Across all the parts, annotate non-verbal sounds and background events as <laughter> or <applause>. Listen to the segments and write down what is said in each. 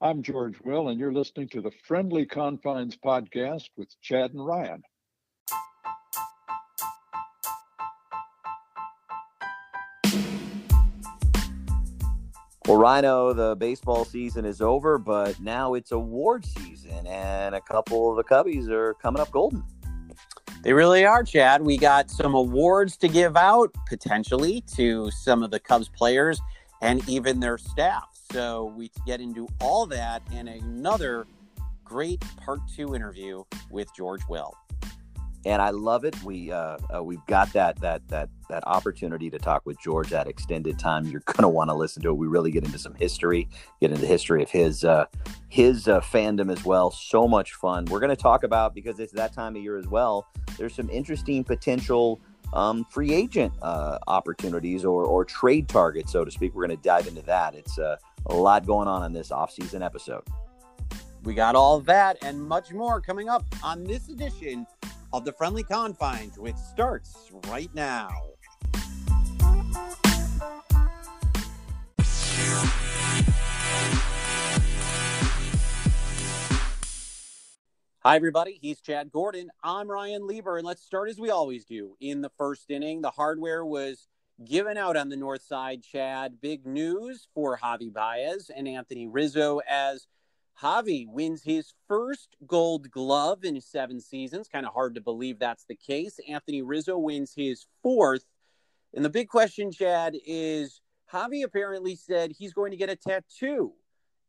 I'm George Will, and you're listening to the Friendly Confines podcast with Chad and Ryan. Well, Rhino, the baseball season is over, but now it's award season, and a couple of the Cubbies are coming up golden. They really are, Chad. We got some awards to give out potentially to some of the Cubs players and even their staff. So we get into all that and another great part two interview with George Will and I love it. We uh, uh, we've got that that that that opportunity to talk with George at extended time. You're to want to listen to it. We really get into some history, get into the history of his uh, his uh, fandom as well. So much fun. We're to talk about because it's that time of year as well. There's some interesting potential um, free agent uh, opportunities or or trade targets, so to speak. We're going to dive into that. It's uh, a lot going on in this off-season episode. We got all that and much more coming up on this edition of the Friendly Confines, which starts right now. Hi, everybody. He's Chad Gordon. I'm Ryan Lieber, and let's start as we always do in the first inning. The hardware was given out on the north side, Chad. Big news for Javi Baez and Anthony Rizzo as Javi wins his first gold glove in seven seasons. Kind of hard to believe that's the case. Anthony Rizzo wins his fourth. And the big question, Chad, is Javi apparently said he's going to get a tattoo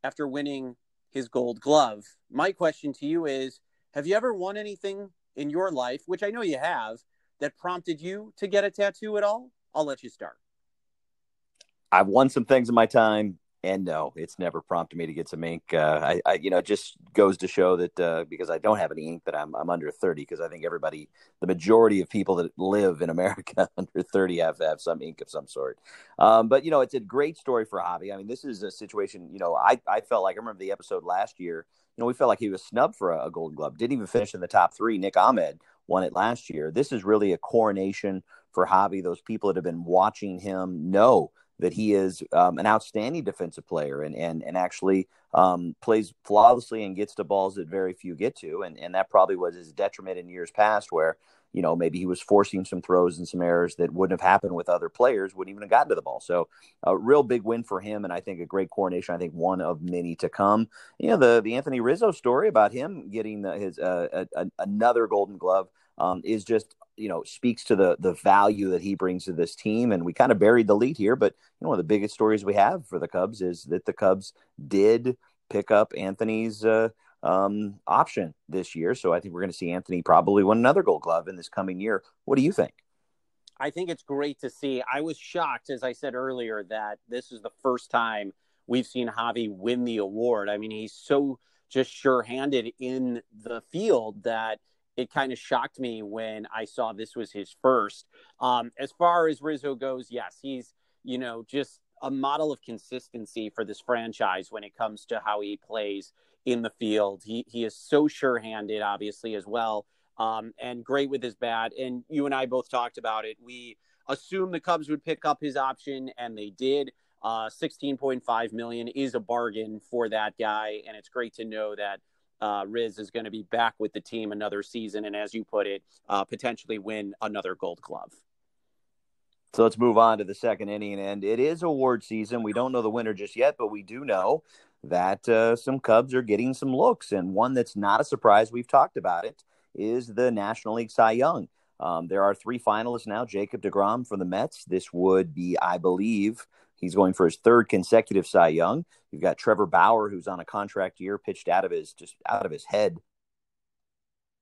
after winning his gold glove. My question to you is Have you ever won anything in your life, which I know you have, that prompted you to get a tattoo at all? I'll let you start. I've won some things in my time and no, it's never prompted me to get some ink. Uh, I, I, you know, it just goes to show that uh, because I don't have any ink, that I'm I'm under 30. Because I think everybody, the majority of people that live in America <laughs> under 30 have have some ink of some sort. Um, but you know, it's a great story for Javi. I mean, this is a situation. You know, I I felt like I remember the episode last year. You know, we felt like he was snubbed for a, a Golden Glove. Didn't even finish in the top three. Nick Ahmed won it last year. This is really a coronation for Javi. Those people that have been watching him know that he is um, an outstanding defensive player and and and actually um, plays flawlessly and gets to balls that very few get to, and and that probably was his detriment in years past, where you know maybe he was forcing some throws and some errors that wouldn't have happened with other players, wouldn't even have gotten to the ball. So a real big win for him, and I think a great coronation. I think one of many to come. You know the the Anthony Rizzo story about him getting his uh, a, a, another Golden Glove um, is just you know speaks to the the value that he brings to this team. And we kind of buried the lead here, but you know one of the biggest stories we have for the Cubs is that the Cubs did pick up Anthony's uh, um, option this year. So I think we're going to see Anthony probably win another Gold Glove in this coming year. What do you think? I think it's great to see. I was shocked, as I said earlier, that this is the first time we've seen Javi win the award. I mean, he's so just sure handed in the field that it kind of shocked me when I saw this was his first. Um, as far as Rizzo goes, yes, he's you know just a model of consistency for this franchise when it comes to how he plays in the field. He he is so sure-handed, obviously as well, um, and great with his bat. And you and I both talked about it. We assumed the Cubs would pick up his option, and they did. Uh, 16.5 million is a bargain for that guy, and it's great to know that uh, Riz is going to be back with the team another season, and as you put it, uh, potentially win another Gold Glove. So let's move on to the second inning, and it is award season. We don't know the winner just yet, but we do know that uh, some Cubs are getting some looks, and one that's not a surprise. We've talked about it is the National League Cy Young. Um, there are three finalists now. Jacob DeGrom from the Mets. This would be, I believe, He's going for his third consecutive Cy Young. You've got Trevor Bauer, who's on a contract year, pitched out of his just out of his head,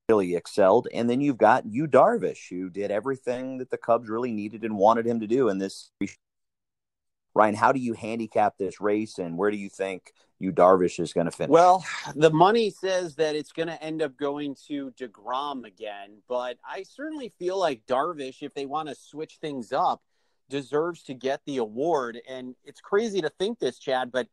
really excelled. And then you've got Yu Darvish, who did everything that the Cubs really needed and wanted him to do in this. Ryan, how do you handicap this race, and where do you think Yu Darvish is going to finish? Well, the money says that it's going to end up going to Degrom again, but I certainly feel like Darvish, if they want to switch things up deserves to get the award. And it's crazy to think this, Chad, but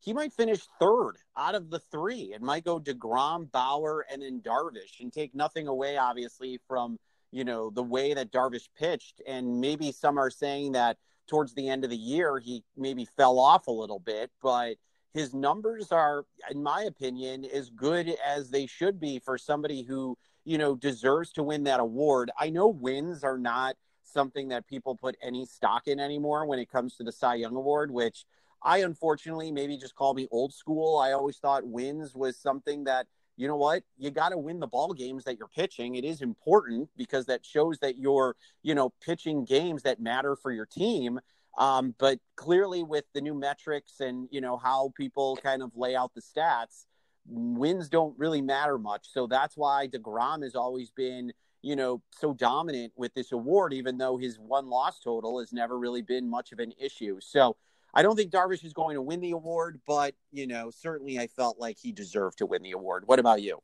he might finish third out of the three. It might go DeGrom, Bauer, and then Darvish, and take nothing away, obviously, from you know the way that Darvish pitched. And maybe some are saying that towards the end of the year he maybe fell off a little bit, but his numbers are, in my opinion, as good as they should be for somebody who, you know, deserves to win that award. I know wins are not something that people put any stock in anymore when it comes to the Cy Young Award, which I unfortunately maybe just call me old school. I always thought wins was something that, you know what, you got to win the ball games that you're pitching. It is important because that shows that you're, you know, pitching games that matter for your team. Um, but clearly, with the new metrics and you know how people kind of lay out the stats, wins don't really matter much. So that's why Degrom has always been you know so dominant with this award, even though his one loss total has never really been much of an issue. So. I don't think Darvish is going to win the award, but you know, certainly I felt like he deserved to win the award. What about you?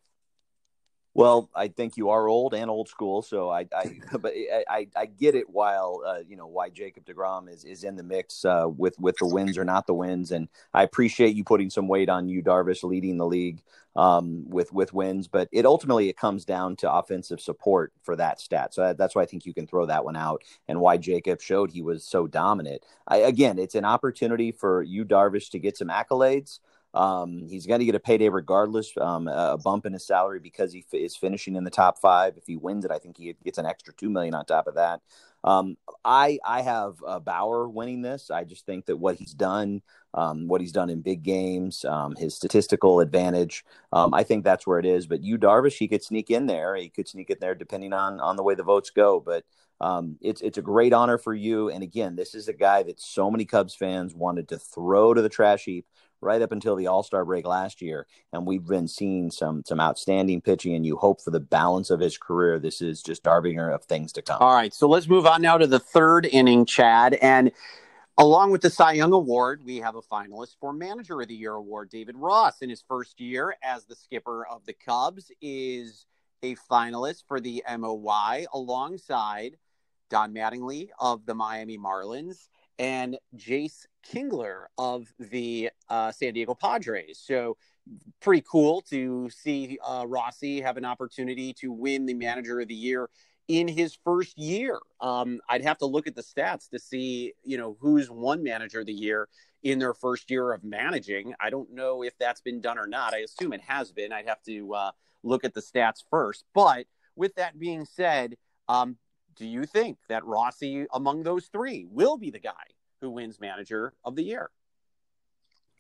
Well, I think you are old and old school, so I, I <laughs> <laughs> but I, I get it. While uh, you know why Jacob Degrom is is in the mix uh, with with the wins or not the wins, and I appreciate you putting some weight on Yu Darvish leading the league um, with with wins, but it ultimately it comes down to offensive support for that stat. So that, that's why I think you can throw that one out, and why Jacob showed he was so dominant. I, again, it's an opportunity for Yu Darvish to get some accolades. Um, he's going to get a payday regardless, um, a bump in his salary because he f- is finishing in the top five. If he wins it, I think he gets an extra two million on top of that. Um, I I have uh, Bauer winning this. I just think that what he's done, um, what he's done in big games, um, his statistical advantage, um, I think that's where it is. But Yu Darvish, he could sneak in there. He could sneak in there depending on on the way the votes go. But um, it's it's a great honor for you. And again, this is a guy that so many Cubs fans wanted to throw to the trash heap right up until the All Star break last year, and we've been seeing some some outstanding pitching. And you hope for the balance of his career. This is just Darvinger of things to come. All right, so let's move on now to the third inning, Chad, and. Along with the Cy Young Award, we have a finalist for Manager of the Year award. David Ross, in his first year as the skipper of the Cubs, is a finalist for the MOY alongside Don Mattingly of the Miami Marlins and Jayce Tingler of the uh, San Diego Padres. So pretty cool to see uh, Rossi have an opportunity to win the Manager of the Year in his first year. Um, I'd have to look at the stats to see, you know, who's won Manager of the Year in their first year of managing. I don't know if that's been done or not. I assume it has been. I'd have to uh, look at the stats first. But with that being said, um, do you think that Rossi, among those three, will be the guy who wins Manager of the Year?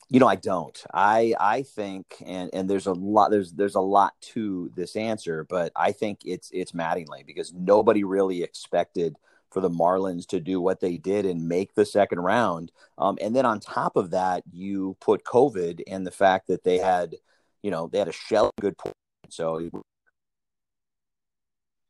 You know, I don't. I I think, and and there's a lot there's there's a lot to this answer, but I think it's it's Mattingly because nobody really expected for the Marlins to do what they did and make the second round. Um, and then on top of that, you put COVID and the fact that they had, you know, they had a shell good point. So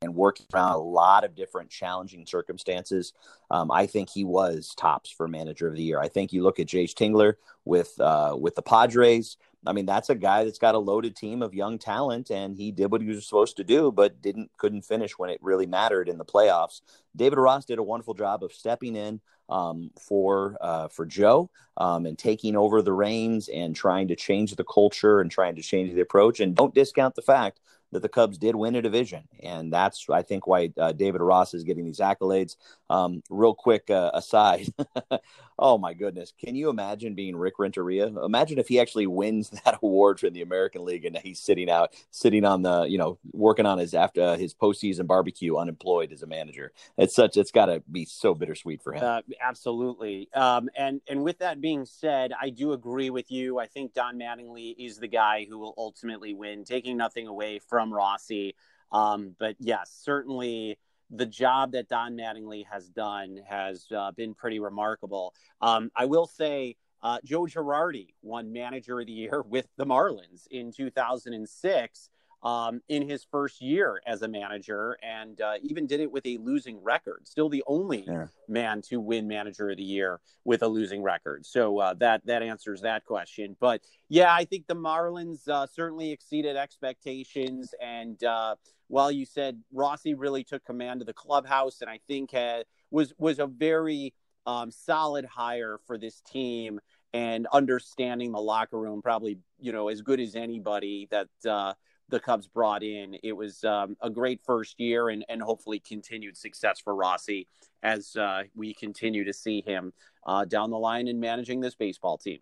and working around a lot of different challenging circumstances. Um, I think he was tops for manager of the year. I think you look at Jayce Tingler with uh, with the Padres. I mean, that's a guy that's got a loaded team of young talent, and he did what he was supposed to do, but didn't couldn't finish when it really mattered in the playoffs. David Ross did a wonderful job of stepping in um, for uh, for Joe um, and taking over the reins and trying to change the culture and trying to change the approach. And don't discount the fact that the Cubs did win a division, and that's I think why uh, David Ross is getting these accolades. Um, real quick uh, aside, <laughs> oh my goodness, can you imagine being Rick Renteria? Imagine if he actually wins <laughs> that award from the American League and he's sitting out, sitting on the you know working on his after uh, his postseason barbecue, unemployed as a manager. It's such it's got to be so bittersweet for him. Uh, absolutely, um, and and with that being said, I do agree with you. I think Don Mattingly is the guy who will ultimately win, taking nothing away from from Rossi. Um, but yes, certainly the job that Don Mattingly has done has uh, been pretty remarkable. Um, I will say uh, Joe Girardi won Manager of the Year <laughs> with the Marlins in 2006 um, in his first year as a manager and uh, even did it with a losing record. Still the only yeah. man to win Manager of the Year with a losing record. So uh, that that answers that question. But yeah, I think the Marlins uh, certainly exceeded expectations. And uh, while you said Rossi really took command of the clubhouse, and I think had, was was a very um, solid hire for this team and understanding the locker room probably you know as good as anybody that uh, the Cubs brought in. It was um, a great first year and, and hopefully continued success for Rossi as uh, we continue to see him uh, down the line in managing this baseball team.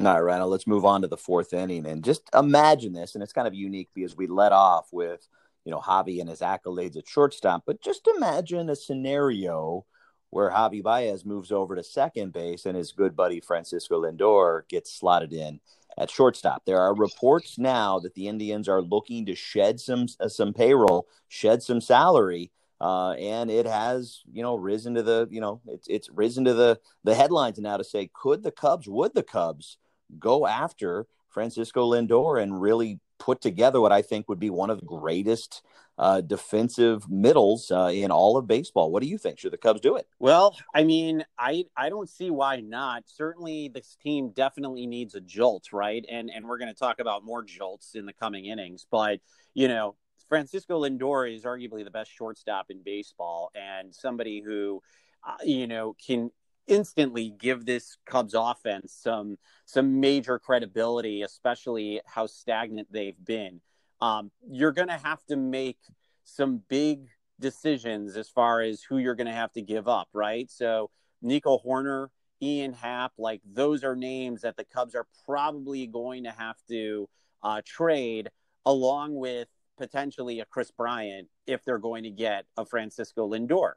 All right, Rhino, let's move on to the fourth inning and just imagine this. And it's kind of unique because we let off with, you know, Javi and his accolades at shortstop, but just imagine a scenario where Javi Baez moves over to second base and his good buddy Francisco Lindor gets slotted in at shortstop. There are reports now that the Indians are looking to shed some uh, some payroll, shed some salary, uh, and it has you know risen to the you know it's it's risen to the the headlines now to say could the Cubs would the Cubs go after Francisco Lindor and really put together what I think would be one of the greatest uh, defensive middles uh, in all of baseball. What do you think? Should the Cubs do it? Well, I mean, I I don't see why not. Certainly, this team definitely needs a jolt, right? And and we're going to talk about more jolts in the coming innings. But you know, Francisco Lindor is arguably the best shortstop in baseball, and somebody who, uh, you know, can instantly give this Cubs offense some some major credibility, especially how stagnant they've been. Um, you're going to have to make some big decisions as far as who you're going to have to give up, right? So Nico Hoerner, Ian Happ, like those are names that the Cubs are probably going to have to uh, trade along with potentially a Kris Bryant if they're going to get a Francisco Lindor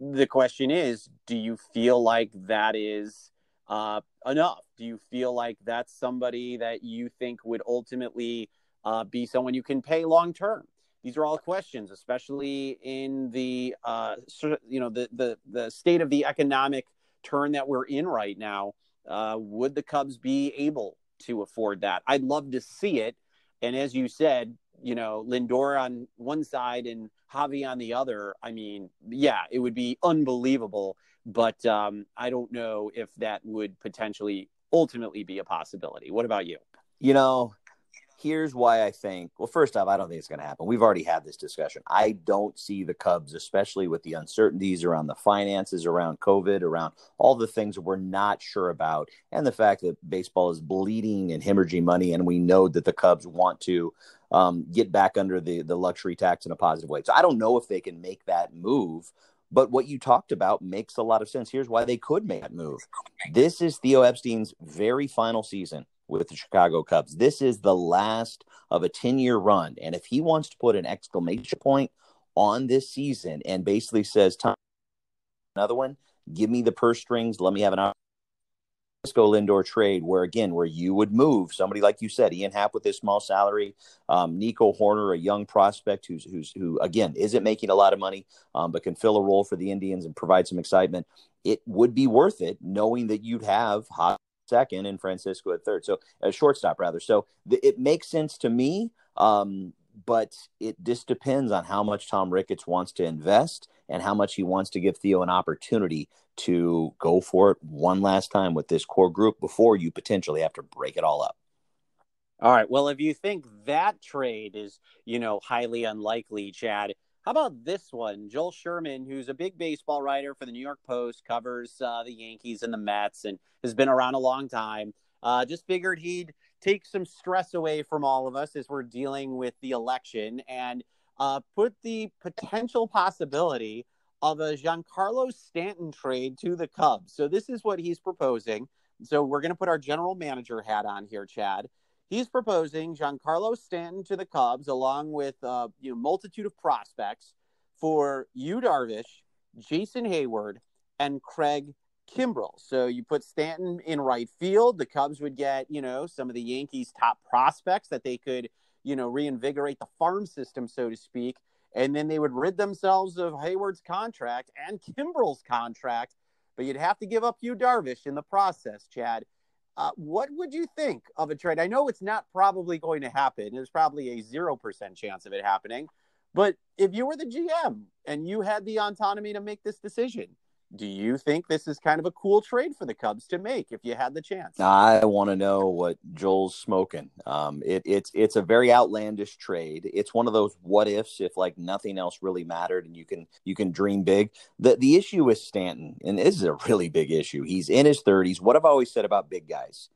the question is do you feel like that is uh, enough do you feel like that's somebody that you think would ultimately uh, be someone you can pay long term these are all questions especially in the uh, you know the, the the state of the economic turn that we're in right now uh, would the cubs be able to afford that i'd love to see it and as you said you know lindor on one side and Javi on the other, I mean, yeah, it would be unbelievable. But um, I don't know if that would potentially ultimately be a possibility. What about you? You know, here's why I think. Well, first off, I don't think it's going to happen. We've already had this discussion. I don't see the Cubs, especially with the uncertainties around the finances, around COVID, around all the things we're not sure about, and the fact that baseball is bleeding and hemorrhaging money, and we know that the Cubs want to um, get back under the the luxury tax in a positive way. So I don't know if they can make that move. But what you talked about makes a lot of sense. Here's why they could make that move. This is Theo Epstein's very final season with the Chicago Cubs. This is the last of a 10 year run. And if he wants to put an exclamation point on this season and basically says, Tom, another one, give me the purse strings, let me have an Francisco Lindor trade, where again, where you would move somebody like you said, Ian Happ with his small salary, um, Nico Hoerner, a young prospect who's who's who again isn't making a lot of money, um, but can fill a role for the Indians and provide some excitement. It would be worth it knowing that you'd have hot second and Francisco at third. So a shortstop rather. So th- it makes sense to me. Um, but it just depends on how much Tom Ricketts wants to invest and how much he wants to give Theo an opportunity to go for it one last time with this core group before you potentially have to break it all up. All right. Well, if you think that trade is, you know, highly unlikely, Chad, how about this one? Joel Sherman, who's a big baseball writer for the New York Post, covers uh, the Yankees and the Mets and has been around a long time. Uh, just figured he'd take some stress away from all of us as we're dealing with the election and uh, put the potential possibility of a Giancarlo Stanton trade to the Cubs. So this is what he's proposing. So we're going to put our general manager hat on here, Chad. He's proposing Giancarlo Stanton to the Cubs, along with uh, you know multitude of prospects for Yu Darvish, Jason Heyward, and Craig Kimbrel. So you put Stanton in right field. The Cubs would get, you know, some of the Yankees' top prospects that they could, you know, reinvigorate the farm system, so to speak. And then they would rid themselves of Heyward's contract and Kimbrel's contract. But you'd have to give up Yu Darvish in the process, Chad. Uh, what would you think of a trade? I know it's not probably going to happen. There's probably a 0% chance of it happening. But if you were the GM and you had the autonomy to make this decision, do you think this is kind of a cool trade for the Cubs to make if you had the chance? I want to know what Joel's smoking. Um, it, it's it's a very outlandish trade. It's one of those what ifs if like nothing else really mattered and you can you can dream big. The the issue with Stanton, and this is a really big issue. He's in his thirties. What I've always said about big guys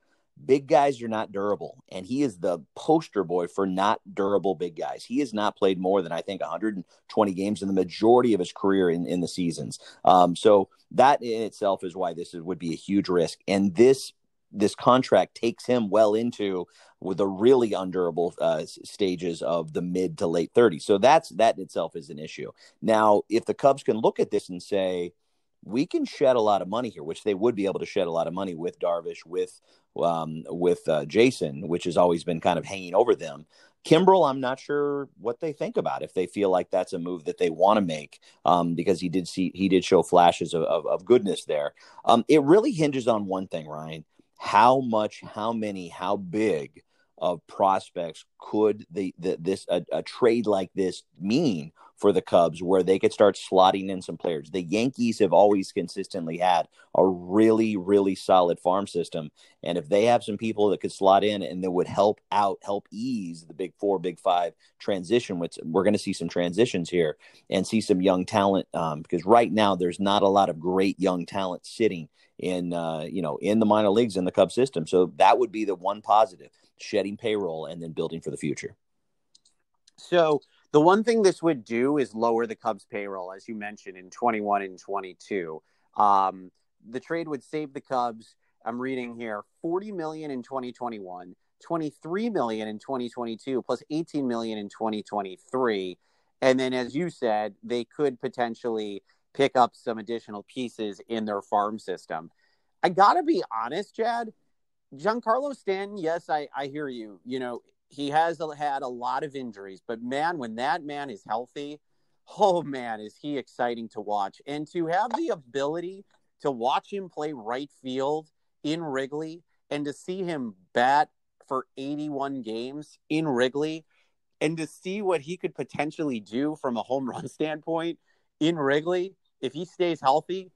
big guys are not durable and he is the poster boy for not durable big guys he has not played more than i think 120 games in the majority of his career in, in the seasons um, so that in itself is why this is, would be a huge risk and this this contract takes him well into with the really undurable uh, stages of the mid to late 30s. So that's that in itself is an issue. Now, if the Cubs can look at this and say, we can shed a lot of money here, which they would be able to shed a lot of money with Darvish, with um, with uh, Jason, which has always been kind of hanging over them. Kimbrel, I'm not sure what they think about if they feel like that's a move that they want to make um, because he did see he did show flashes of, of, of goodness there. Um, it really hinges on one thing, Ryan: how much, how many, how big of prospects could the, the this a, a, trade like this mean for the Cubs where they could start slotting in some players. The Yankees have always consistently had a really really solid farm system and if they have some people that could slot in and that would help out help ease the big 4 big 5 transition which we're going to see some transitions here and see some young talent um, because right now there's not a lot of great young talent sitting in uh, you know in the minor leagues in the Cub system. So that would be the one positive: shedding payroll and then building for the future. So the one thing this would do is lower the Cubs' payroll, as you mentioned in 21 and 22. Um, the trade would save the Cubs. I'm reading here 40 million in 2021, 23 million in 2022, plus 18 million in 2023. And then, as you said, they could potentially pick up some additional pieces in their farm system. I got to be honest, Chad. Giancarlo Stanton, yes, I, I hear you. You know, he has had a lot of injuries, but man, when that man is healthy, oh man, is he exciting to watch. And to have the ability to watch him play right field in Wrigley and to see him bat for 81 games in Wrigley and to see what he could potentially do from a home run <laughs> standpoint in Wrigley, if he stays healthy,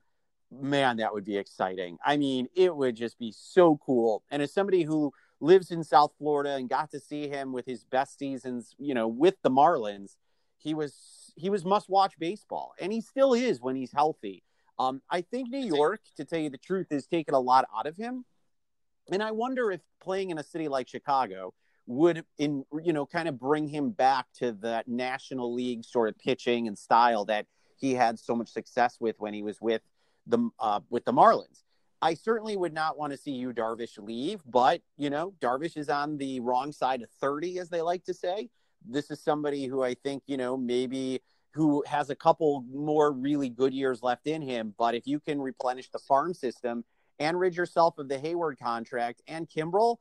man, that would be exciting. I mean, it would just be so cool. And as somebody who lives in South Florida and got to see him with his best seasons, you know, with the Marlins, he was he was must watch baseball, and he still is when he's healthy. Um, I think New York, to tell you the truth, has taken a lot out of him, and I wonder if playing in a city like Chicago would in you know kind of bring him back to that National League sort of pitching and style that he had so much success with when he was with the uh, with the Marlins. I certainly would not want to see Yu Darvish leave, but you know, Darvish is on the wrong side of 30, as they like to say. This is somebody who I think, you know, maybe who has a couple more really good years left in him. But if you can replenish the farm system and rid yourself of the Heyward contract and Kimbrel,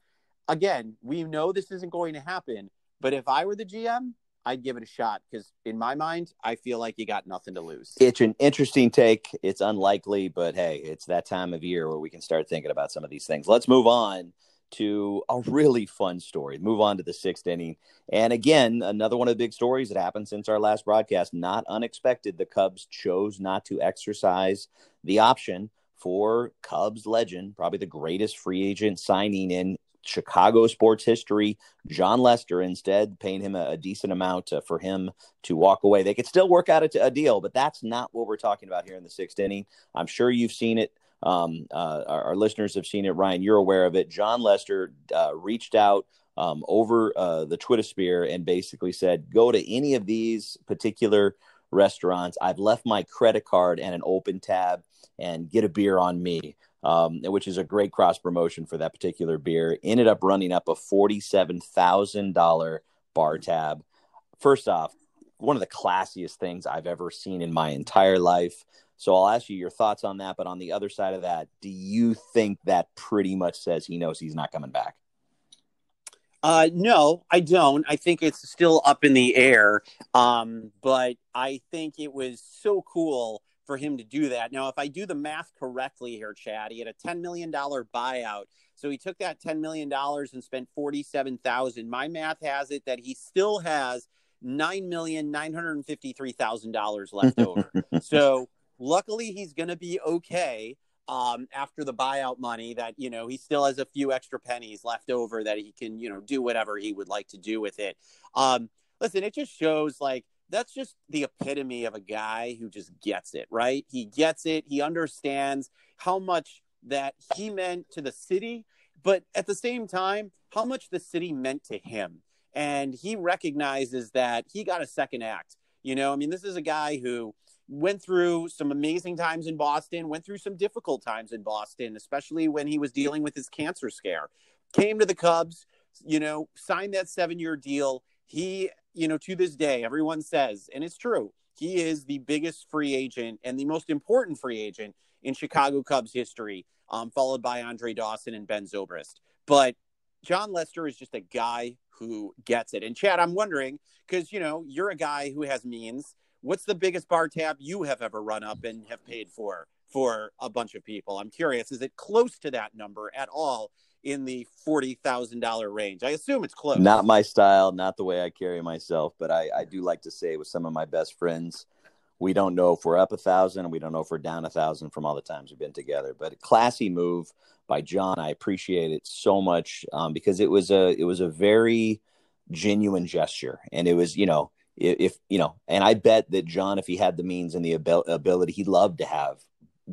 again, we know this isn't going to happen. But if I were the GM, I'd give it a shot because in my mind, I feel like you got nothing to lose. It's an interesting take. It's unlikely, but hey, it's that time of year where we can start thinking about some of these things. Let's move on to a really fun story. Move on to the sixth inning. And again, another one of the big stories that happened since our last broadcast. Not unexpected. The Cubs chose not to exercise the option for Cubs legend, probably the greatest free agent signing in Chicago sports history, Jon Lester, instead paying him a, a decent amount uh, for him to walk away. They could still work out a, a, deal, but that's not what we're talking about here in the sixth inning. I'm sure you've seen it. Um, uh, our, our, listeners have seen it. Ryan, you're aware of it. Jon Lester uh, reached out um, over uh, the Twitter sphere and basically said, go to any of these particular restaurants. I've left my credit card and an open tab and get a beer on me um, which is a great cross promotion for that particular beer. Ended up running up a forty-seven thousand dollar bar tab. First off, one of the classiest things I've ever seen in my entire life. So I'll ask you your thoughts on that. But on the other side of that, do you think that pretty much says he knows he's not coming back? Uh, no, I don't. I think it's still up in the air. Um, but I think it was so cool for him to do that. Now, if I do the math correctly here, Chad, he had a $10 million buyout. So he took that $10 million and spent 47,000. My math has it that he still has $9,953,000 left over. <laughs> so luckily he's going to be okay um, after the buyout money that, you know, he still has a few extra pennies left over that he can, you know, do whatever he would like to do with it. Um, listen, it just shows like, that's just the epitome of a guy who just gets it, right? He gets it. He understands how much that he meant to the city, but at the same time, how much the city meant to him. And he recognizes that he got a second act. You know, I mean, this is a guy who went through some amazing times in Boston, went through some difficult times in Boston, especially when he was dealing with his cancer scare. Came to the Cubs, you know, signed that seven year deal. He, you know, to this day, everyone says, and it's true, he is the biggest free agent and the most important free agent in Chicago Cubs history, um, followed by Andre Dawson and Ben Zobrist. But Jon Lester is just a guy who gets it. And Chad, I'm wondering because you know you're a guy who has means. What's the biggest bar tab you have ever run up and have paid for for a bunch of people? I'm curious. Is it close to that number at all? in the forty thousand dollar range. I assume it's close. Not my style, not the way I carry myself, but I, I do like to say with some of my best friends, we don't know if we're up a thousand, we don't know if we're down a thousand from all the times we've been together. But a classy move by jon I appreciate it so much um, because it was a it was a very genuine gesture, and it was you know if, you know, and I bet that Jon, if he had the means and the abil- ability, he'd love to have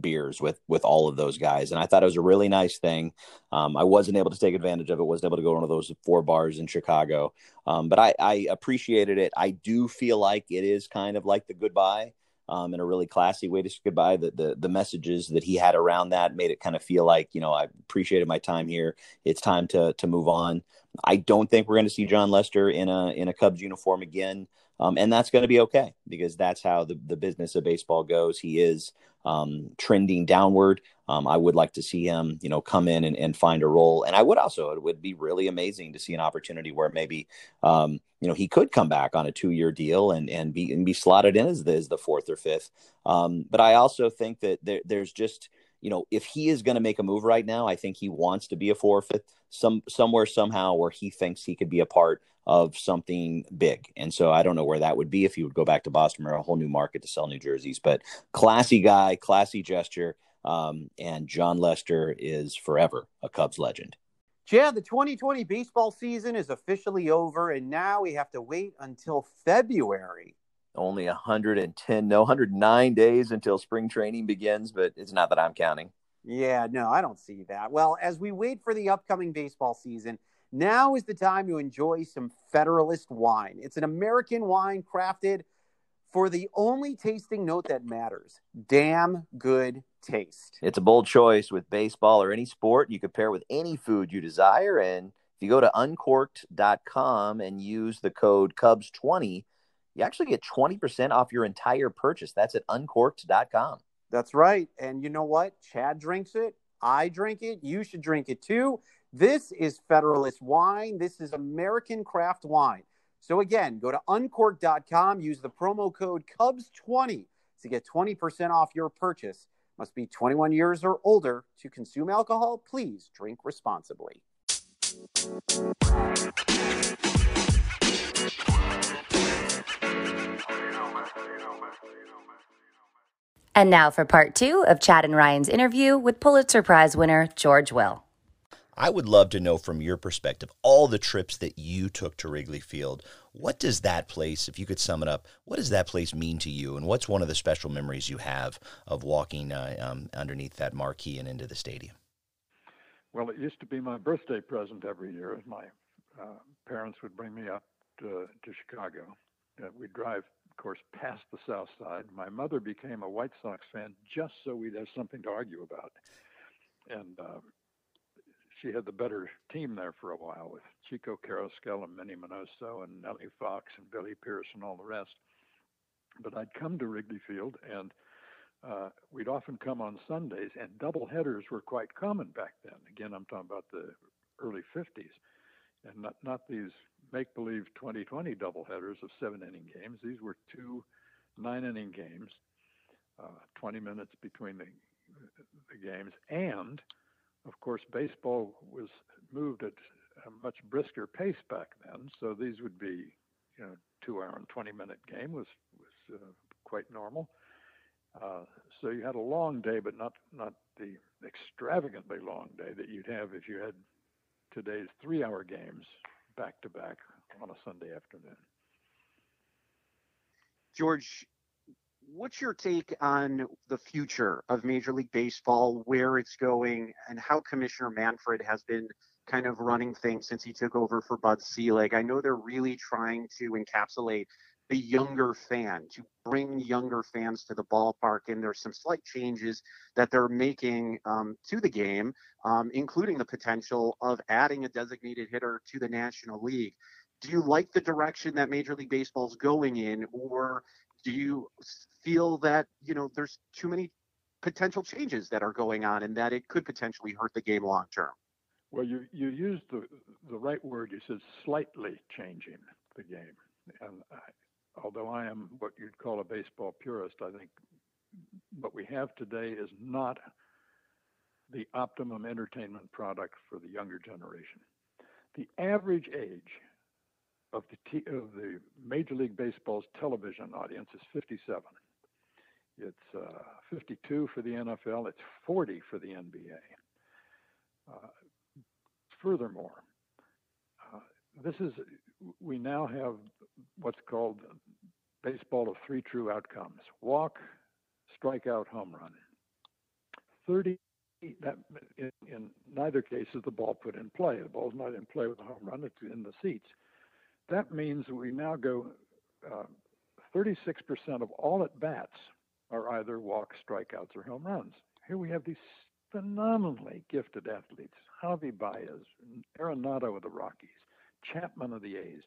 beers with with all of those guys and i thought it was a really nice thing um, i wasn't able to take advantage of it wasn't able to go to one of those four bars in chicago um, but I, I appreciated it i do feel like it is kind of like the goodbye um, in a really classy way to say goodbye. The, the the messages that he had around that made it kind of feel like you know I appreciated my time here. It's time to to move on. I don't think we're going to see jon Lester in a in a Cubs uniform again, um, and that's going to be okay because that's how the the business of baseball goes. He is um, trending downward. Um, I would like to see him, you know, come in and, and find a role. And I would also, it would be really amazing to see an opportunity where maybe, um, you know, he could come back on a two year deal and, and be, and be slotted in as the, as the fourth or fifth. Um, but I also think that there, there's just, you know, if he is going to make a move right now, I think he wants to be a four fifth some somewhere somehow where he thinks he could be a part of something big. And so I don't know where that would be if he would go back to Boston or a whole new market to sell new jerseys. But classy guy, classy gesture. Um, and Jon Lester is forever a Cubs legend. Yeah, the 2020 baseball season is officially over, and now we have to wait until February. Only 110, no, 109 days until spring training begins, but it's not that I'm counting. Yeah, no, I don't see that. Well, as we wait for the upcoming baseball season, now is the time to enjoy some Federalist wine. It's an American wine crafted for the only tasting note that matters damn good taste. It's a bold choice with baseball or any sport. You could pair with any food you desire. And if you go to uncorked.com and use the code Cubs20, you actually get 20% off your entire purchase. That's at uncorked.com. That's right. And you know what? Chad drinks it. I drink it. You should drink it too. This is Federalist wine. This is American craft wine. So again, go to uncork.com, use the promo code Cubs20 to get 20% off your purchase. Must be 21 years or older to consume alcohol. Please drink responsibly. And now for part two of Chad and Ryan's interview with Pulitzer Prize winner George Will. I would love to know from your perspective all the trips that you took to Wrigley Field. What does that place, if you could sum it up, what does that place mean to you? And what's one of the special memories you have of walking uh, um, underneath that marquee and into the stadium? Well, it used to be my birthday present every year. My uh, parents would bring me up to, to Chicago. Uh, we'd drive, of course, past the South Side. My mother became a White Sox fan just so we'd have something to argue about. And uh, she had the better team there for a while with Chico Carrasquel and Minnie Minoso and Nellie Fox and Billy Pierce and all the rest. But I'd come to Wrigley Field and uh, we'd often come on Sundays, and double headers were quite common back then. Again, I'm talking about the early 50s, and not not these make believe 2020 double headers of seven inning games. These were two nine inning games, uh, 20 minutes between the, the games, and of course, baseball was moved at a much brisker pace back then, so these would be, you know, two hour and 20 minute game was was uh, quite normal. Uh, so you had a long day, but not not the extravagantly long day that you'd have if you had today's three hour games back to back on a Sunday afternoon. George, what's your take on the future of Major League Baseball, where it's going, and how Commissioner Manfred has been kind of running things since he took over for Bud Selig? I know they're really trying to encapsulate the younger fan, to bring younger fans to the ballpark. And there's some slight changes that they're making um, to the game, um, including the potential of adding a designated hitter to the National League. Do you like the direction that Major League Baseball is going in, or do you feel that you know there's too many potential changes that are going on and that it could potentially hurt the game long term? Well, you you used the the right word. You said slightly changing the game, and although I am what you'd call a baseball purist, I think what we have today is not the optimum entertainment product for the younger generation. The average age of the t- of the Major League Baseball's television audience is 57. It's uh, 52 for the NFL. It's 40 for the NBA. Uh, furthermore, uh, this is we now have what's called baseball of three true outcomes: walk, strikeout, home run. 30 that in, in neither case is the ball put in play. The ball's not in play with a home run; it's in the seats. That means we now go. Uh, 36% of all at bats are either walks, strikeouts, or home runs. Here we have these phenomenally gifted athletes Javi Baez, Arenado of the Rockies, Chapman of the A's,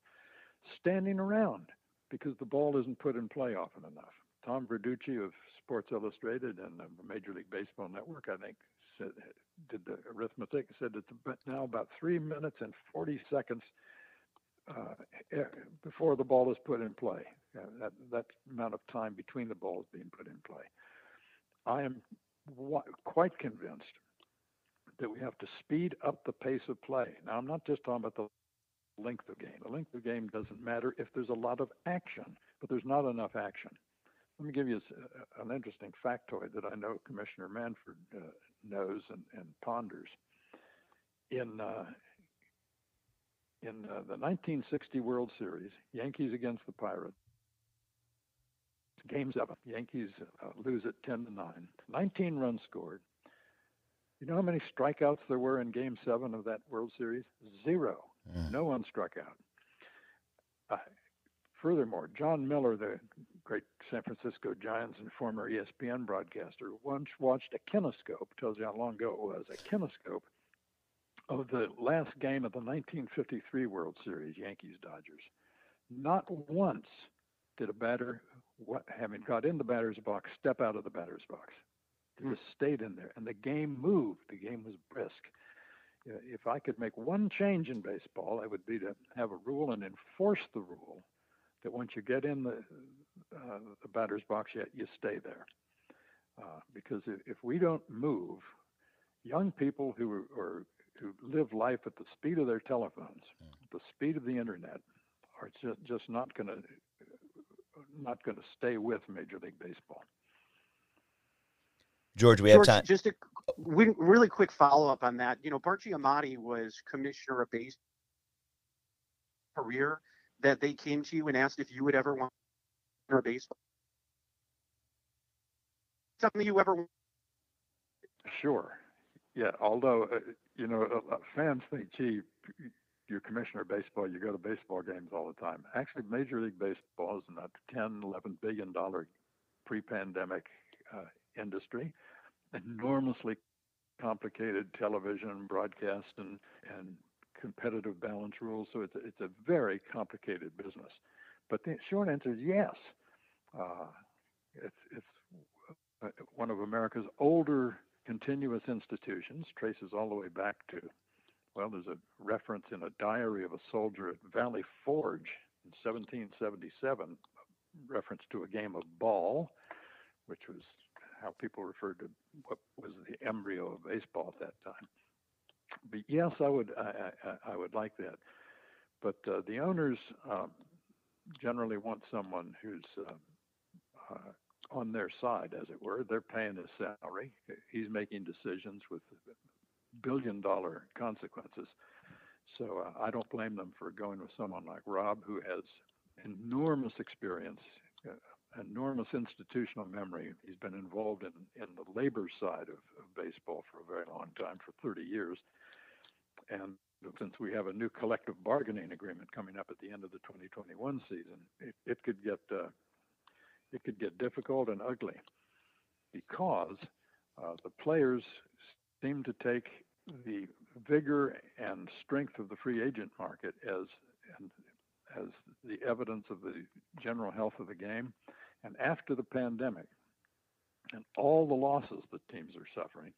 standing around because the ball isn't put in play often enough. Tom Verducci of Sports Illustrated and the Major League Baseball Network, I think, said, did the arithmetic, said it's now about three minutes and 40 seconds uh, before the ball is put in play. That that amount of time between the balls being put in play. I am w- quite convinced that we have to speed up the pace of play. Now, I'm not just talking about the length of game. The length of game doesn't matter if there's a lot of action, but there's not enough action. Let me give you an interesting factoid that I know Commissioner Manfred uh, knows and, and, ponders. In uh, in uh, the 1960 World Series, Yankees against the Pirates, Game seven, Yankees uh, lose it 10 to nine. 19 runs scored. You know how many strikeouts there were in Game Seven of that World Series? Zero. No one struck out. Uh, furthermore, Jon Miller, the great San Francisco Giants and former ESPN broadcaster, once watched a kinescope. Tells you how long ago it was. A kinescope of the last game of the 1953 World Series, Yankees Dodgers. Not once did a batter, what, having got in the batter's box, step out of the batter's box. They just stayed in there, and the game moved. The game was brisk. If I could make one change in baseball, it would be to have a rule and enforce the rule that once you get in the uh, the batter's box, yet you stay there. Uh, because if, we don't move, young people who are, are who live life at the speed of their telephones, mm. the speed of the internet, are just just not going to not going to stay with Major League Baseball. George, we George, have time. Just a really quick follow up on that. You know, Bart Giamatti was commissioner of baseball career that they came to you and asked if you would ever want a baseball. Something you ever. Want. Sure. Yeah. Although uh, you know, uh, fans think, gee, you're commissioner of baseball, you go to baseball games all the time. Actually, Major League Baseball is not 10, 11 billion dollar pre-pandemic uh, industry, enormously complicated television broadcast and and competitive balance rules. So it's a, it's a very complicated business. But the short answer is yes. Uh, it's it's uh, one of America's older continuous institutions, traces all the way back to well, there's a reference in a diary of a soldier at Valley Forge in 1777, reference to a game of ball, which was how people referred to what was the embryo of baseball at that time. But yes, I would I, I, I would like that. But uh, the owners um, generally want someone who's uh, uh, on their side, as it were. They're paying his salary. He's making decisions with billion dollar consequences. So uh, I don't blame them for going with someone like Rob, who has enormous experience, uh, enormous institutional memory. He's been involved in, in the labor side of, of baseball for a very long time, for 30 years. And since we have a new collective bargaining agreement coming up at the end of the 2021 season, it, it could get uh, it could get difficult and ugly because uh, the players seem to take the vigor and strength of the free agent market as and as the evidence of the general health of the game. And after the pandemic and all the losses that teams are suffering,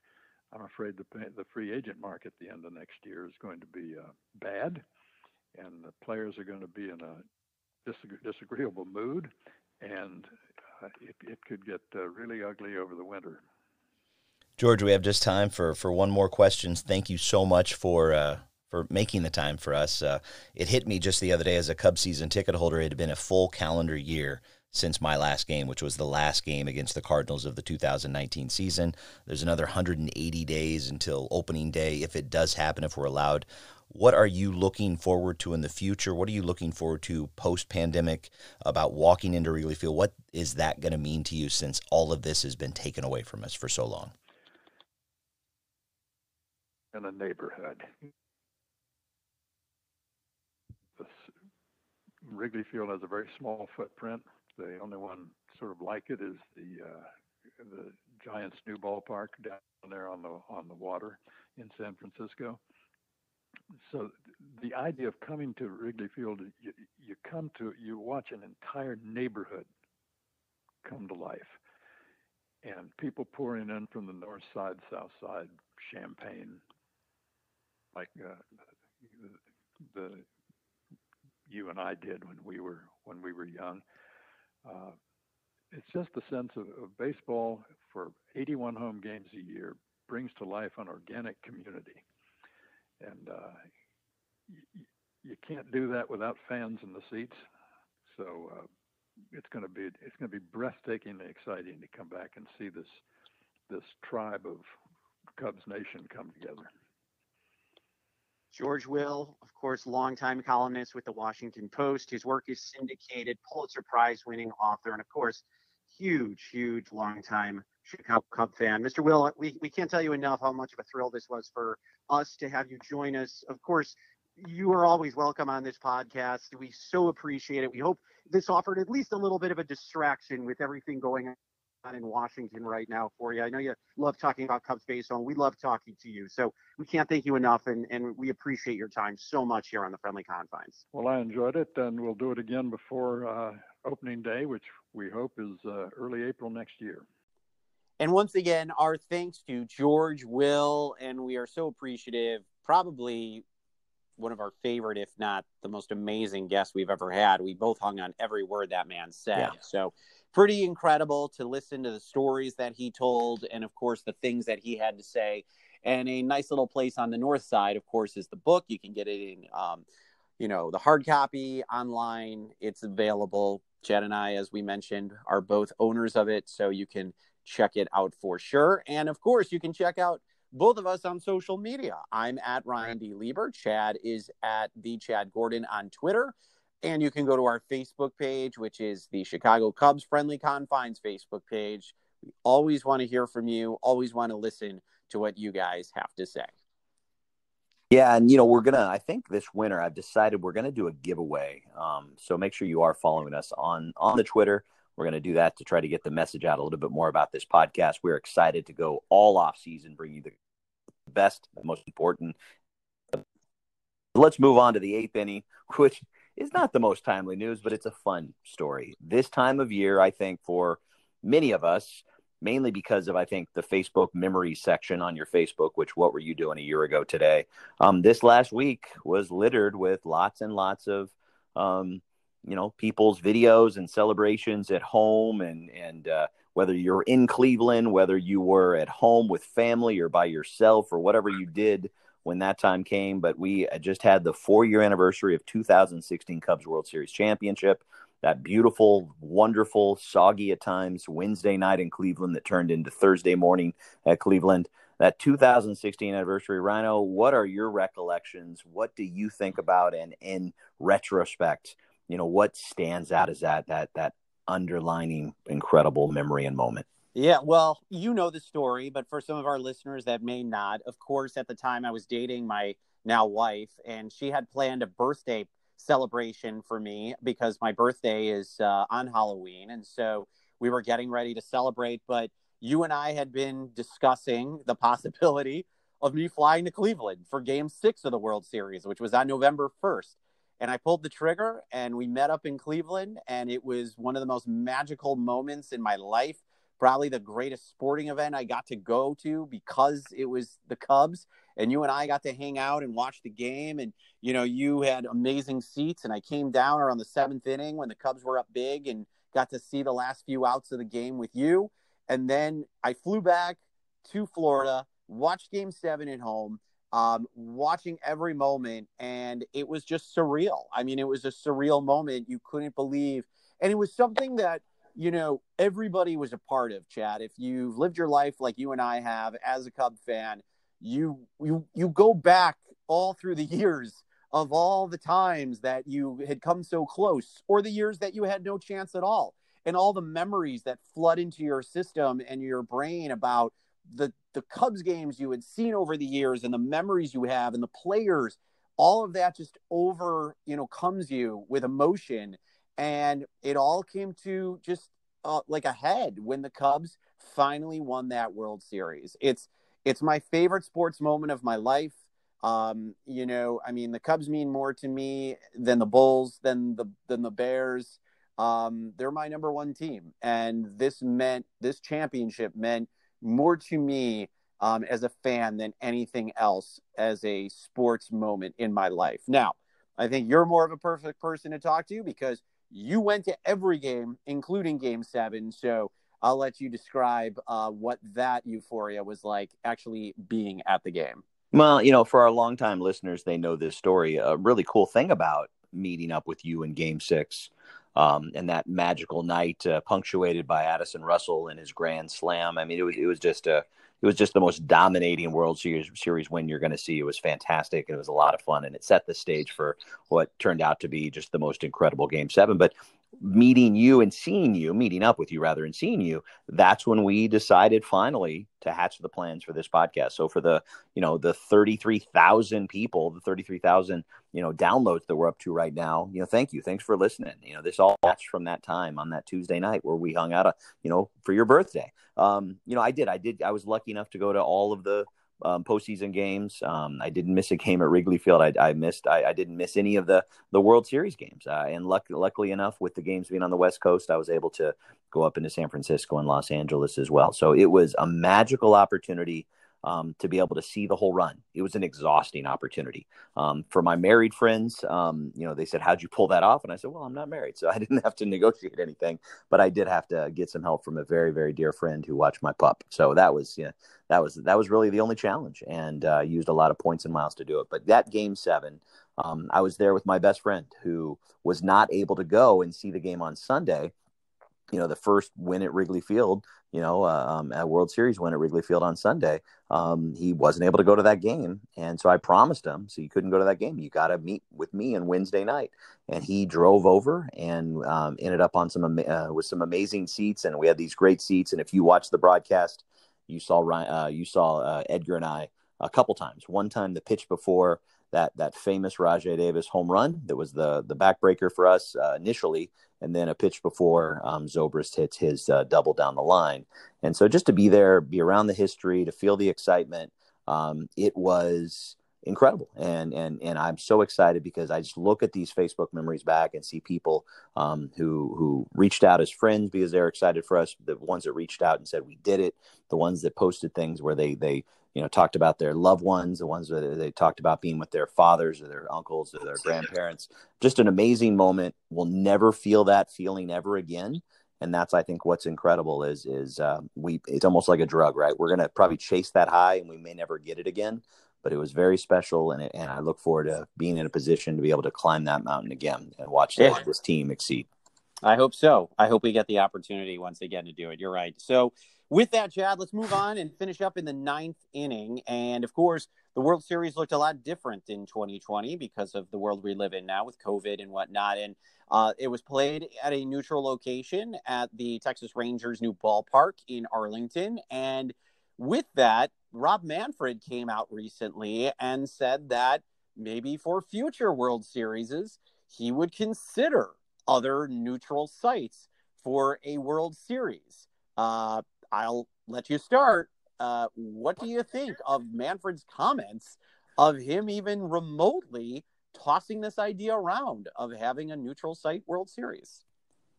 I'm afraid the the free agent market at the end of next year is going to be uh, bad, and the players are going to be in a disagreeable mood, and uh, it, it could get uh, really ugly over the winter. George, we have just time for for one more question. Thank you so much for uh, for making the time for us. Uh, it hit me just the other day as a Cub season ticket holder. It had been a full calendar year since my last game, which was the last game against the Cardinals of the 2019 season. There's another 180 days until opening day, if it does happen, if we're allowed. What are you looking forward to in the future? What are you looking forward to post pandemic about walking into Wrigley Field? What is that going to mean to you since all of this has been taken away from us for so long? in a neighborhood. Wrigley Field has a very small footprint. The only one sort of like it is the uh, the Giants' new ballpark down there on the on the water in San Francisco. So the idea of coming to Wrigley Field, you, you come to you watch an entire neighborhood come to life, and people pouring in from the north side, south side, Champaign, like uh, the you and I did when we were when we were young. Uh, it's just the sense of, of, baseball for 81 home games a year brings to life an organic community, and uh, y- you can't do that without fans in the seats. So uh, it's going to be it's going to be breathtakingly exciting to come back and see this this tribe of Cubs Nation come together. George Will, of course, longtime columnist with the Washington Post. His work is syndicated, Pulitzer Prize winning author, and of course, huge, huge, longtime Chicago Cub fan. Mr. Will, we, we can't tell you enough how much of a thrill this was for us to have you join us. Of course, you are always welcome on this podcast. We so appreciate it. We hope this offered at least a little bit of a distraction with everything going in Washington right now for you. I know you love talking about Cubs baseball. We love talking to you. So we can't thank you enough, and, and we appreciate your time so much here on the Friendly Confines. Well, I enjoyed it, and we'll do it again before uh, opening day, which we hope is uh, early April next year. And once again, our thanks to George, Will, and we are so appreciative. Probably one of our favorite, if not the most amazing guests we've ever had. We both hung on every word that man said. Yeah. So pretty incredible to listen to the stories that he told and of course the things that he had to say and a nice little place on the north side of course is the book you can get it in um, you know the hard copy online it's available chad and i as we mentioned are both owners of it so you can check it out for sure and of course you can check out both of us on social media i'm at ryan d lieber chad is at the chad gordon on twitter and you can go to our Facebook page, which is the Chicago Cubs Friendly Confines Facebook page. We always want to hear from you, always want to listen to what you guys have to say. Yeah, and you know we're gonna. I think this winter I've decided we're gonna do a giveaway. Um, so make sure you are following us on on the Twitter. We're gonna do that to try to get the message out a little bit more about this podcast. We're excited to go all off season, bring you the best, the most important. Let's move on to the eighth inning, <laughs> which is not the most timely news, but it's a fun story. This time of year, I think, for many of us, mainly because of, I think, the Facebook memories section on your Facebook, which what were you doing a year ago today? Um, this last week was littered with lots and lots of, um, you know, people's videos and celebrations at home and, and, uh, whether you're in Cleveland, whether you were at home with family or by yourself or whatever you did when that time came, but we just had the four year anniversary of 2016 Cubs World Series Championship. That beautiful, wonderful, soggy at times Wednesday night in Cleveland that turned into Thursday morning at Cleveland. That 2016 anniversary, Rhino, what are your recollections? What do you think about? And in retrospect, you know, what stands out is that that that underlining incredible memory and moment? Yeah, well, you know the story, but for some of our listeners that may not, of course, at the time I was dating my now wife, and she had planned a birthday celebration for me because my birthday is uh, on Halloween. And so we were getting ready to celebrate. But you and I had been discussing the possibility of me flying to Cleveland for game six of the World Series, which was on November 1st. And I pulled the trigger and we met up in Cleveland. And it was one of the most magical moments in my life. Probably the greatest sporting event I got to go to because it was the Cubs. And you and I got to hang out and watch the game. And, you know, you had amazing seats. And I came down around the seventh inning when the Cubs were up big and got to see the last few outs of the game with you. And then I flew back to Florida, watched game seven at home, um, watching every moment. And it was just surreal. I mean, it was a surreal moment. You couldn't believe. And it was something that, you know, everybody was a part of, Chad. If you've lived your life like you and I have as a Cub fan, you you you go back all through the <laughs> years of all the times that you had come so close or the years that you had no chance at all and all the memories that flood into your system and your brain about the the Cubs games you had seen over the years and the memories you have and the players all of that just over you know comes you with emotion. And it all came to just uh, like a head when the Cubs finally won that World Series. It's it's my favorite sports moment of my life. Um, you know, I mean, the Cubs mean more to me than the Bulls, than the than the Bears. Um, they're my number one team, and this meant this championship meant more to me um, as a fan than anything else as a sports moment in my life. Now, I think you're more of a perfect person to talk to because you went to every game, including Game Seven. So I'll let you describe uh, what that euphoria was like actually being at the game. Well, you know, for our longtime listeners, they know this story. A really cool thing about meeting up with you in Game Six, um, and that magical night, uh, punctuated by Addison Russell and his grand slam. I mean, it was it was just a it was just the most dominating World Series series win you're going to see. It was fantastic. It was a lot of fun, and it set the stage for what turned out to be just the most incredible Game Seven. But meeting you and seeing you, meeting up with you rather, and seeing you, that's when we decided finally to hatch the plans for this podcast. So for the, you know, the 33,000 people, the 33,000, you know, downloads that we're up to right now, you know, thank you. Thanks for listening. You know, this all hatched from that time on that Tuesday night where we hung out, a, uh, you know, for your birthday. Um, you know, I did, I did, I was lucky enough to go to all of the, um, postseason games. Um, I didn't miss a game at Wrigley Field. I, I missed. I, I, didn't miss any of the the World Series games. Uh, and luck, luckily enough, with the games being on the West Coast, I was able to go up into San Francisco and Los Angeles as well. So it was a magical opportunity um, to be able to see the whole run. It was an exhausting opportunity. Um, for my married friends, um, you know, they said, "How'd you pull that off?" And I said, "Well, I'm not married, so <laughs> I didn't have to negotiate anything, but I did have to get some help from a very, very dear friend who watched my pup. So that was, yeah, that was that was really the only challenge, and uh, used a lot of points and miles to do it. But that game seven, um, I was there with my best friend who was not able to go and see the game on Sunday you know the first win at Wrigley Field, you know, uh, um, a World Series win at Wrigley Field on Sunday. Um, he wasn't able to go to that game, and so I promised him, so you couldn't go to that game. You got to meet with me on Wednesday night, and he drove over and um, ended up on some uh, with some amazing seats, and we had these great seats. And if you watch the broadcast, you saw Ryan, uh, you saw uh, Edgar and I a couple times. One time the pitch before that that famous Rajay Davis home run that was the the backbreaker for us uh, initially, and then a pitch before um, Zobrist hits his uh, double down the line. And so just to be there, be around the history, to feel the excitement, um, it was incredible. And and and I'm so excited because I just look at these Facebook memories back and see people um, who who reached out as friends because they're excited for us. The ones that reached out and said we did it. The ones that posted things where they they you know talked about their loved ones the ones that they talked about being with their fathers or their uncles or their grandparents just an amazing moment we'll never feel that feeling ever again and that's i think what's incredible is is um, we it's almost like a drug right we're going to probably chase that high and we may never get it again but it was very special and, it, and i look forward to being in a position to be able to climb that mountain again and watch yeah. this, this team exceed i hope so i hope we get the opportunity once again to do it you're right so with that, Chad, let's move on and finish up in the ninth inning. And of course, the World Series looked a lot different in 2020 because of the world we live in now with COVID and whatnot. And uh, it was played at a neutral location at the Texas Rangers' new ballpark in Arlington. And with that, Rob Manfred came out recently and said that maybe for future World Series, he would consider other neutral sites for a World Series. Uh, I'll let you start. Uh, what do you think of Manfred's comments of him even remotely tossing this idea around of having a neutral site World Series?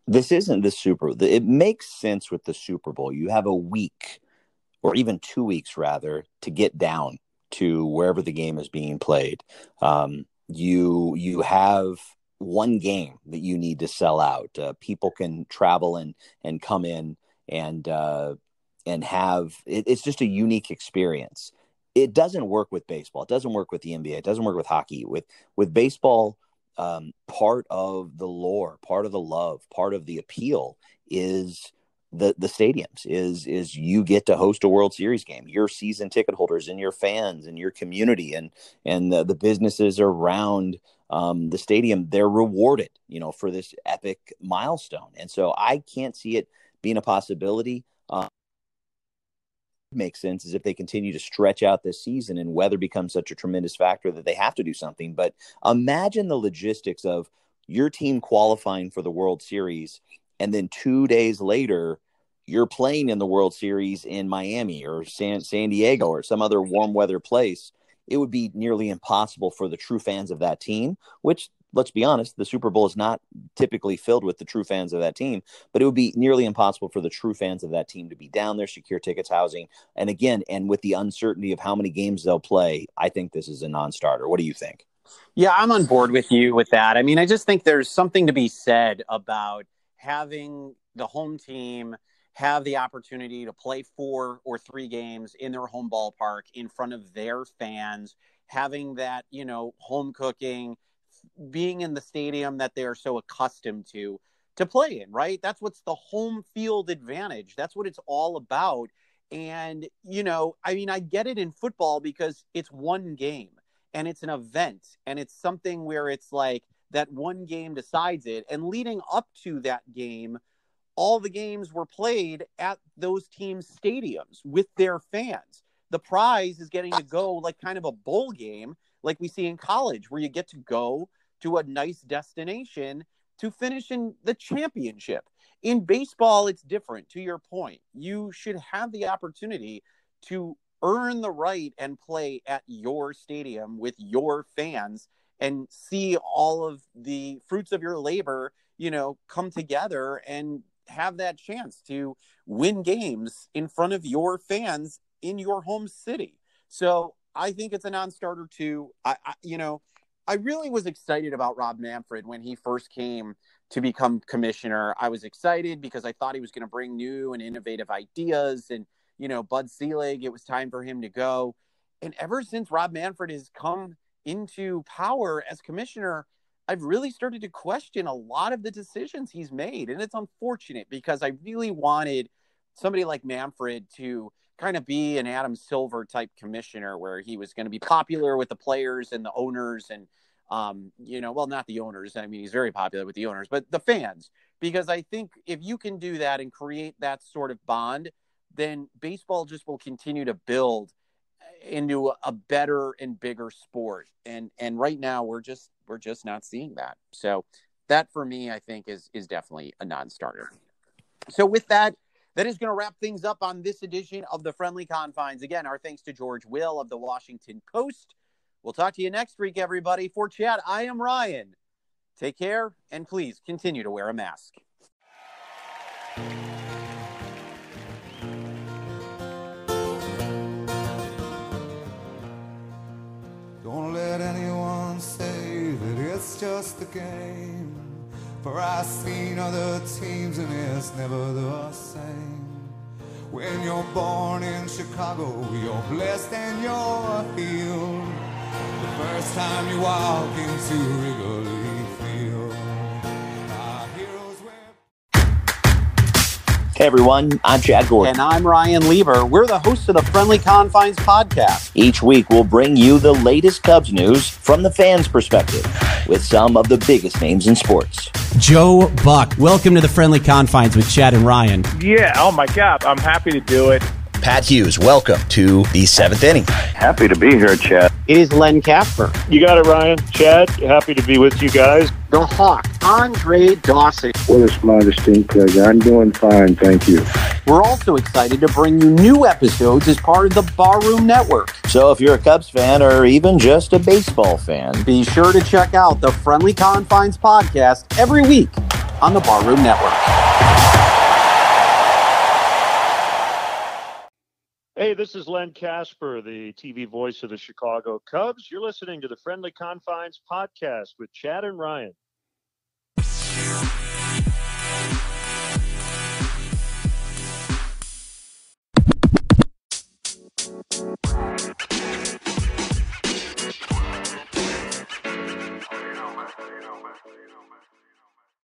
This isn't the Super. It makes sense with the Super Bowl. You have a week, or even two weeks rather, to get down to wherever the game is being played. Um, you you have one game that you need to sell out. Uh, people can travel and and come in and uh, and have it, it's just a unique experience. It doesn't work with baseball. It doesn't work with the NBA. It doesn't work with hockey. With with baseball, um, part of the lore, part of the love, part of the appeal is the the stadiums is is you get to host a World Series game. Your season ticket holders and your fans and your community and and the, the businesses around um, the stadium they're rewarded, you know, for this epic milestone. And so I can't see it being a possibility. Uh, makes sense is if they continue to stretch out this season and weather becomes such a tremendous factor that they have to do something. But imagine the logistics of your team qualifying for the World Series and then two days later you're playing in the World Series in Miami or San, San Diego or some other warm weather place, it would be nearly impossible for the true fans of that team, which let's be honest, the Super Bowl is not typically filled with the true fans of that team, but it would be nearly impossible for the true fans of that team to be down there, secure tickets, housing. And again, and with the uncertainty of how many games they'll play, I think this is a non starter. What do you think? Yeah, I'm on board with you with that. I mean, I just think there's something to be said about having the home team have the opportunity to play four or three games in their home ballpark in front of their fans, having that, you know, home cooking, being in the stadium that they are so accustomed to to play in, right? That's what's the home field advantage. That's what it's all about. And, you know, I mean, I get it in football because it's one game and it's an event and it's something where it's like that one game decides it. And leading up to that game, all the games were played at those teams' stadiums with their fans. The prize is getting to go like kind of a bowl game, like we see in college, where you get to go to a nice destination to finish in the championship. In baseball, it's different. To your point, you should have the opportunity to earn the right and play at your stadium with your fans and see all of the fruits of your labor, you know, come together and have that chance to win games in front of your fans in your home city. So I think it's a non-starter too. I, I, you know, I really was excited about Rob Manfred when he first came to become commissioner. I was excited because I thought he was going to bring new and innovative ideas. And you know, Bud Selig, it was time for him to go. And ever since Rob Manfred has come into power as commissioner, I've really started to question a lot of the decisions he's made. And it's unfortunate because I really wanted somebody like Manfred to kind of be an Adam Silver type commissioner where he was going to be popular with the players and the owners and um, you know, well, not the owners. I mean, he's very popular with the owners, but the fans, because I think if you can do that and create that sort of bond, then baseball just will continue to build into a better and bigger sport. And and right now we're just we're just not seeing that. So that for me, I think is is definitely a non-starter. So with that, that is going to wrap things up on this edition of the Friendly Confines. Again, our thanks to George Will of the Washington Post. We'll talk to you next week, everybody. For Chad I am Ryan. Take care and please continue to wear a mask. It's just a game. For I've seen other teams and it's never the same. When you're born in Chicago, you're blessed and you're healed. The first time you walk into Wrigley Field. Our heroes wear Hey everyone, I'm Chad Gordon. And I'm Ryan Lieber. We're the hosts of the Friendly Confines podcast. Each week we'll bring you the latest Cubs news from the fans' perspective with some of the biggest names in sports. Joe Buck. Welcome to the Friendly Confines with Chad and Ryan. Yeah, oh my God, I'm happy to do it. Pat Hughes, welcome to the seventh inning. Happy to be here, Chad. It is Len Kasper. You got it, Ryan. Chad, happy to be with you guys. The Hawk, Andre Dawson. What a small, distinct pleasure. I'm doing fine, thank you. We're also excited to bring you new episodes as part of the Barroom Network. So if you're a Cubs fan or even just a baseball fan, Be sure to check out the Friendly Confines podcast every week on the Barroom Network. Hey, this is Len Kasper, the TV voice of the Chicago Cubs. You're listening to the Friendly Confines podcast with Chad and Ryan.